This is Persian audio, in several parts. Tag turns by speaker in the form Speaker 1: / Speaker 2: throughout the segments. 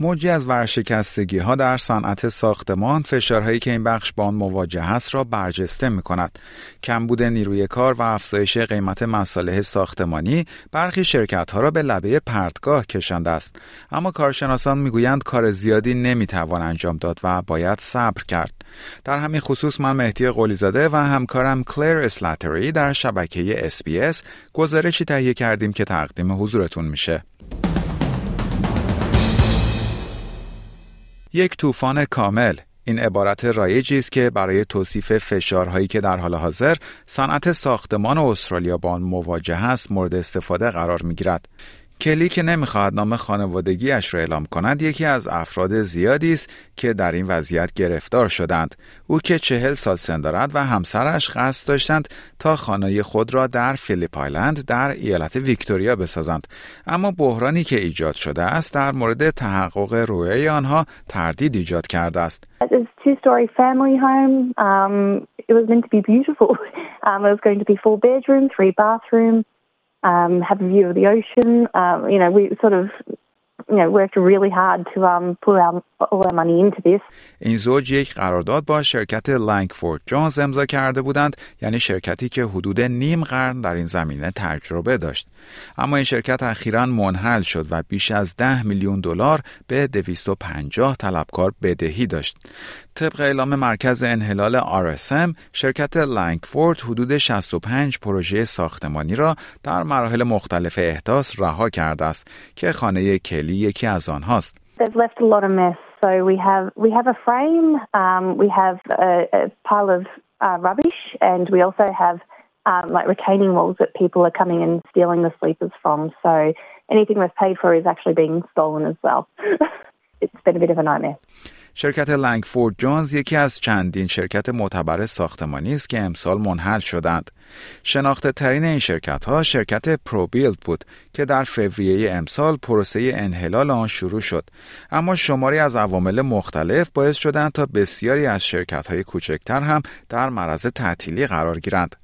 Speaker 1: موجی از ورشکستگی ها در صنعت ساختمان فشارهایی که این بخش با آن مواجه است را برجسته می کند. کمبود نیروی کار و افزایش قیمت مصالح ساختمانی برخی شرکت ها را به لبه پرتگاه کشانده است. اما کارشناسان می‌گویند کار زیادی نمی‌توان انجام داد و باید صبر کرد. در همین خصوص من مهدی قلیزاده و همکارم کلیر اسلاتری در شبکه SBS گزارشی تهیه کردیم که تقدیم حضورتون میشه. یک طوفان کامل. این عبارت رایجی است که برای توصیف فشارهایی که در حال حاضر صنعت ساختمان استرالیا با آن مواجه است مورد استفاده قرار می‌گیرد. کلی که نمی‌خواهد نام خانوادگیش را اعلام کند یکی از افراد زیادی است که در این وضعیت گرفتار شدند. او که چهل سال سن دارد و همسرش قصد داشتند تا خانه خود را در فیلیپ آیلند در ایالت ویکتوریا بسازند. اما بحرانی که ایجاد شده است در مورد تحقق رویای آنها تردید ایجاد کرده است.
Speaker 2: um, have a view of the ocean. Um, you know, we sort of you know worked really hard to um, put all our money into this.
Speaker 1: این زوج یک قرارداد با شرکت لانگفورد جونز امضا کرده بودند یعنی شرکتی که حدود نیم قرن در این زمینه تجربه داشت اما این شرکت اخیرا منحل شد و بیش از ده میلیون دلار به 250 طلبکار بدهی داشت طبق اعلام مرکز انحلال RSM شرکت لنگفورد حدود 65 پروژه ساختمانی را در مراحل مختلف احداث رها کرده است که خانه کلی یکی از آنهاست.
Speaker 2: Um, uh, um, it's been a bit of a nightmare.
Speaker 1: شرکت لنگفورد جونز یکی از چندین شرکت معتبر ساختمانی است که امسال منحل شدند. شناخته ترین این شرکت ها شرکت پروبیلد بود که در فوریه امسال پروسه انحلال آن شروع شد اما شماری از عوامل مختلف باعث شدند تا بسیاری از شرکت های کوچکتر هم در معرض تعطیلی قرار گیرند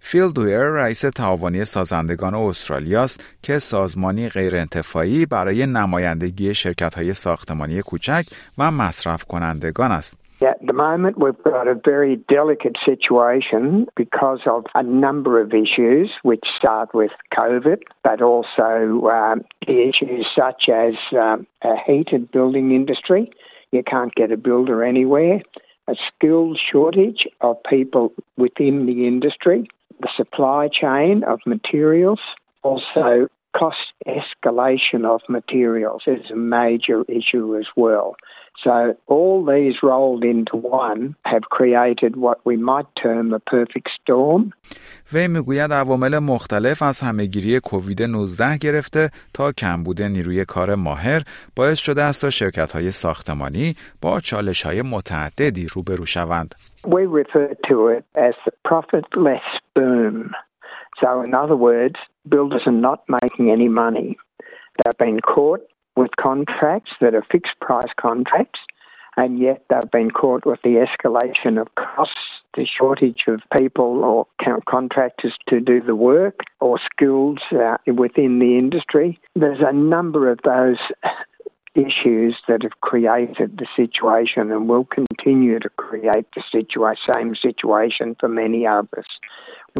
Speaker 1: فیل دویر رئیس تعاونی سازندگان استرالیا است که سازمانی غیرانتفاعی برای نمایندگی شرکت های ساختمانی کوچک و مصرف کنندگان است.
Speaker 3: At the moment, we've got a very delicate situation because of a number of issues, which start with COVID, but also um, issues such as um, a heated building industry. You can't get a builder anywhere. A skilled shortage of people within the industry the supply chain of materials, also cost escalation of materials is a major issue as well. So all these rolled into one have created what we might term a perfect storm.
Speaker 1: وی می‌گوید عوامل مختلف از همهگیری کووید 19 گرفته تا کمبود نیروی کار ماهر باعث شده است تا شرکت های ساختمانی با چالش های متعددی روبرو شوند.
Speaker 3: We refer to it as the profitless boom. So, in other words, builders are not making any money. They've been caught with contracts that are fixed price contracts, and yet they've been caught with the escalation of costs, the shortage of people or contractors to do the work, or skills uh, within the industry. There's a number of those issues that have created the situation and will continue to create the situa- same situation for many others.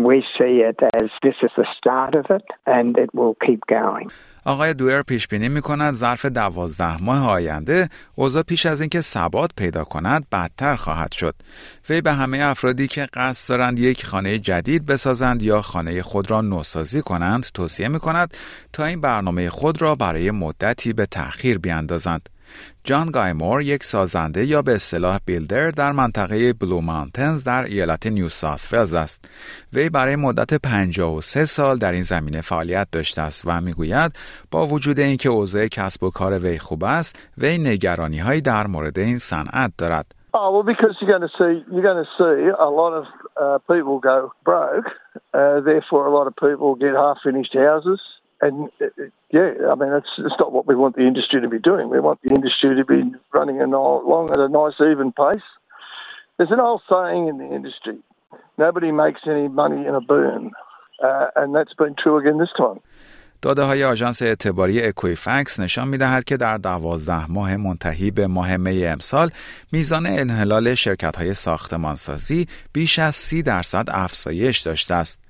Speaker 3: We see it as this is the start of it and it will keep going.
Speaker 1: آقای دوئر پیش بینی می کند ظرف دوازده ماه آینده اوضاع پیش از اینکه ثبات پیدا کند بدتر خواهد شد. وی به همه افرادی که قصد دارند یک خانه جدید بسازند یا خانه خود را نوسازی کنند توصیه می کند تا این برنامه خود را برای مدتی به تأخیر بیاندازند. جان گایمور یک سازنده یا به اصطلاح بیلدر در منطقه بلو مانتنز در ایالت نیو ساوت ولز است. وی برای مدت 53 سال در این زمینه فعالیت داشته است و می‌گوید با وجود اینکه اوضاع کسب و کار وی خوب است، وی نگرانی هایی در مورد این صنعت دارد.
Speaker 4: Oh well, because you're going to see you're going to see a lot of uh, people go broke. Uh, therefore, a lot of people get half finished houses, and Yeah, I mean, it's, it's not what we want the industry to be doing. We want the industry to be running along at a nice, even pace. There's an old saying in the industry nobody makes any money in a boom. Uh, and that's been true again this time.
Speaker 1: داده های آژانس اعتباری اکویفکس نشان می دهد که در دوازده ماه منتهی به ماه می امسال میزان انحلال شرکت های ساختمانسازی بیش از سی درصد افزایش داشته است.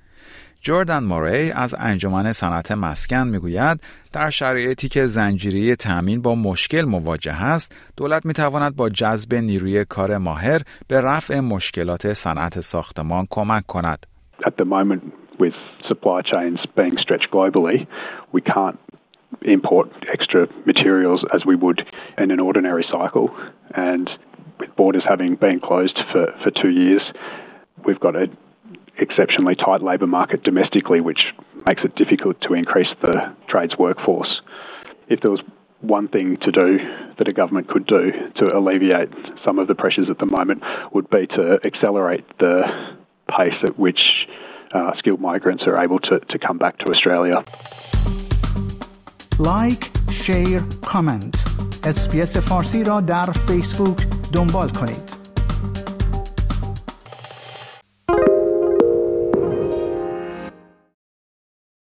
Speaker 1: جوردن موری از انجمن صنعت مسکن می‌گوید در شرایطی که زنجیره تأمین با مشکل مواجه است دولت می تواند با جذب نیروی کار ماهر به رفع مشکلات صنعت ساختمان کمک کند.
Speaker 5: At the moment with supply chains being stretched globally, we can't import extra materials as we would in an ordinary cycle. And with borders having been closed for, for two years, we've got a exceptionally tight labour market domestically, which makes it difficult to increase the trades workforce. If there was one thing to do that a government could do to alleviate some of the pressures at the moment would be to accelerate the pace at which uh, skilled migrants are able to, to come back to Australia.
Speaker 6: لایک، شیر، کامنت. اسپیس فارسی را در فیسبوک دنبال کنید.